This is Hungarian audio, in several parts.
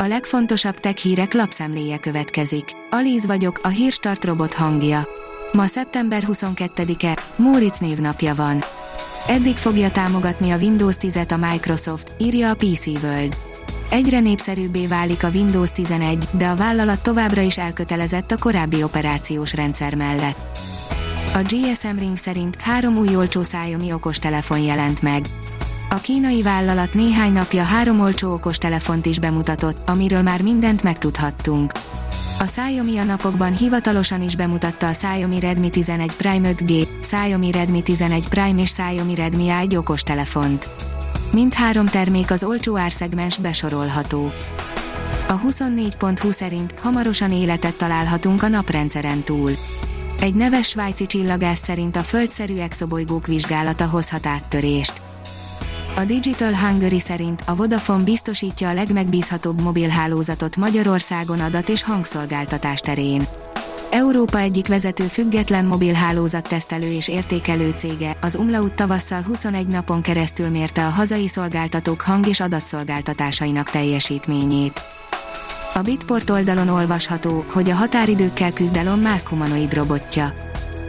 A legfontosabb tech hírek lapszemléje következik. Alíz vagyok, a hírstart robot hangja. Ma szeptember 22-e, Móricz névnapja van. Eddig fogja támogatni a Windows 10-et a Microsoft, írja a PC World. Egyre népszerűbbé válik a Windows 11, de a vállalat továbbra is elkötelezett a korábbi operációs rendszer mellett. A GSM Ring szerint három új olcsó szájomi okostelefon jelent meg. A kínai vállalat néhány napja három olcsó okostelefont is bemutatott, amiről már mindent megtudhattunk. A Xiaomi a napokban hivatalosan is bemutatta a Xiaomi Redmi 11 Prime 5G, Xiaomi Redmi 11 Prime és Xiaomi Redmi A1 okostelefont. Mindhárom termék az olcsó árszegmens besorolható. A 24.20 szerint hamarosan életet találhatunk a naprendszeren túl. Egy neves svájci csillagász szerint a földszerű exobolygók vizsgálata hozhat áttörést. A Digital Hungary szerint a Vodafone biztosítja a legmegbízhatóbb mobilhálózatot Magyarországon adat és hangszolgáltatás terén. Európa egyik vezető független mobilhálózat tesztelő és értékelő cége, az Umlaut tavasszal 21 napon keresztül mérte a hazai szolgáltatók hang- és adatszolgáltatásainak teljesítményét. A Bitport oldalon olvasható, hogy a határidőkkel küzd Musk humanoid robotja.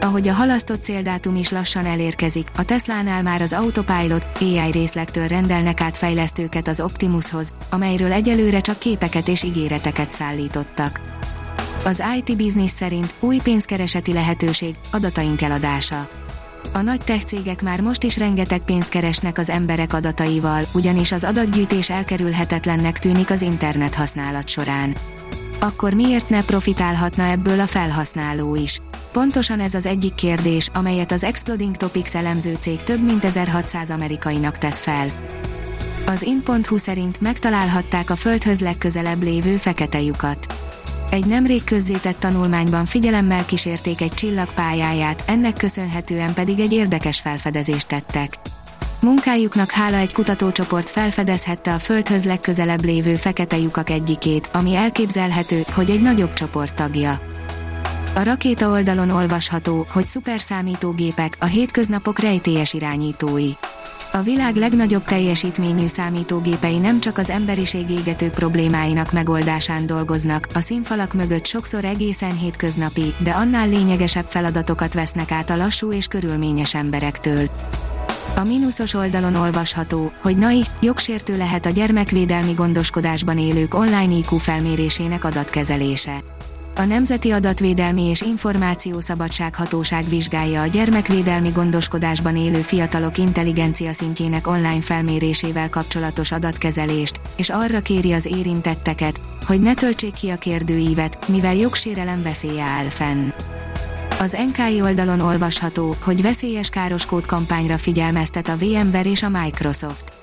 Ahogy a halasztott céldátum is lassan elérkezik, a Teslánál már az Autopilot AI részlektől rendelnek át fejlesztőket az Optimushoz, amelyről egyelőre csak képeket és ígéreteket szállítottak. Az IT Business szerint új pénzkereseti lehetőség, adataink eladása. A nagy tech cégek már most is rengeteg pénzt keresnek az emberek adataival, ugyanis az adatgyűjtés elkerülhetetlennek tűnik az internet használat során. Akkor miért ne profitálhatna ebből a felhasználó is? Pontosan ez az egyik kérdés, amelyet az Exploding Topics elemző cég több mint 1600 amerikainak tett fel. Az in.hu szerint megtalálhatták a Földhöz legközelebb lévő fekete lyukat. Egy nemrég közzétett tanulmányban figyelemmel kísérték egy csillag pályáját, ennek köszönhetően pedig egy érdekes felfedezést tettek. Munkájuknak hála egy kutatócsoport felfedezhette a Földhöz legközelebb lévő fekete lyukak egyikét, ami elképzelhető, hogy egy nagyobb csoport tagja. A rakéta oldalon olvasható, hogy szuperszámítógépek a hétköznapok rejtélyes irányítói. A világ legnagyobb teljesítményű számítógépei nem csak az emberiség égető problémáinak megoldásán dolgoznak, a színfalak mögött sokszor egészen hétköznapi, de annál lényegesebb feladatokat vesznek át a lassú és körülményes emberektől. A mínuszos oldalon olvasható, hogy NAI jogsértő lehet a gyermekvédelmi gondoskodásban élők online IQ felmérésének adatkezelése. A Nemzeti Adatvédelmi és Információszabadság Hatóság vizsgálja a gyermekvédelmi gondoskodásban élő fiatalok intelligencia szintjének online felmérésével kapcsolatos adatkezelést, és arra kéri az érintetteket, hogy ne töltsék ki a kérdőívet, mivel jogsérelem veszélye áll fenn. Az NKI oldalon olvasható, hogy veszélyes károskód kampányra figyelmeztet a VMware és a Microsoft.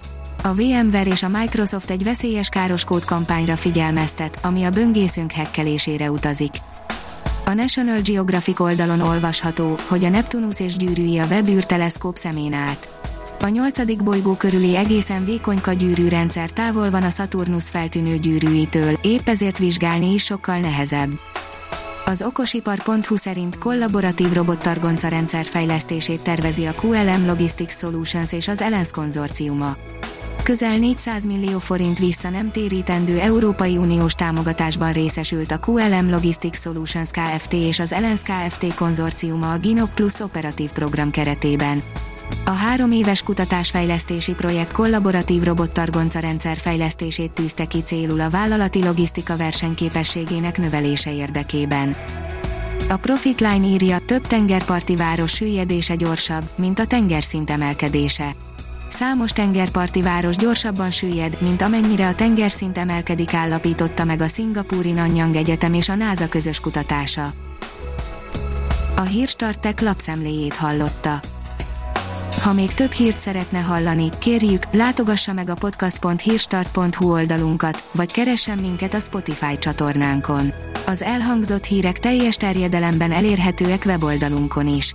A VMware és a Microsoft egy veszélyes károskód kampányra figyelmeztet, ami a böngészőnk hekkelésére utazik. A National Geographic oldalon olvasható, hogy a Neptunus és gyűrűi a Webb teleszkóp szemén át. A nyolcadik bolygó körüli egészen vékonyka gyűrűrendszer távol van a Saturnus feltűnő gyűrűitől, épp ezért vizsgálni is sokkal nehezebb. Az okosipar.hu szerint kollaboratív robottargonca rendszer fejlesztését tervezi a QLM Logistics Solutions és az Elens konzorciuma közel 400 millió forint vissza nem térítendő Európai Uniós támogatásban részesült a QLM Logistics Solutions Kft. és az Elens Kft. konzorciuma a Ginop Plus operatív program keretében. A három éves kutatásfejlesztési projekt kollaboratív robottargonca rendszer fejlesztését tűzte ki célul a vállalati logisztika versenyképességének növelése érdekében. A Profitline írja, több tengerparti város süllyedése gyorsabb, mint a tengerszint emelkedése. Számos tengerparti város gyorsabban süllyed, mint amennyire a tengerszint emelkedik állapította meg a szingapúri Nanyang Egyetem és a NASA közös kutatása. A Hírstartek lapszemléjét hallotta. Ha még több hírt szeretne hallani, kérjük, látogassa meg a podcast.hírstart.hu oldalunkat, vagy keressen minket a Spotify csatornánkon. Az elhangzott hírek teljes terjedelemben elérhetőek weboldalunkon is.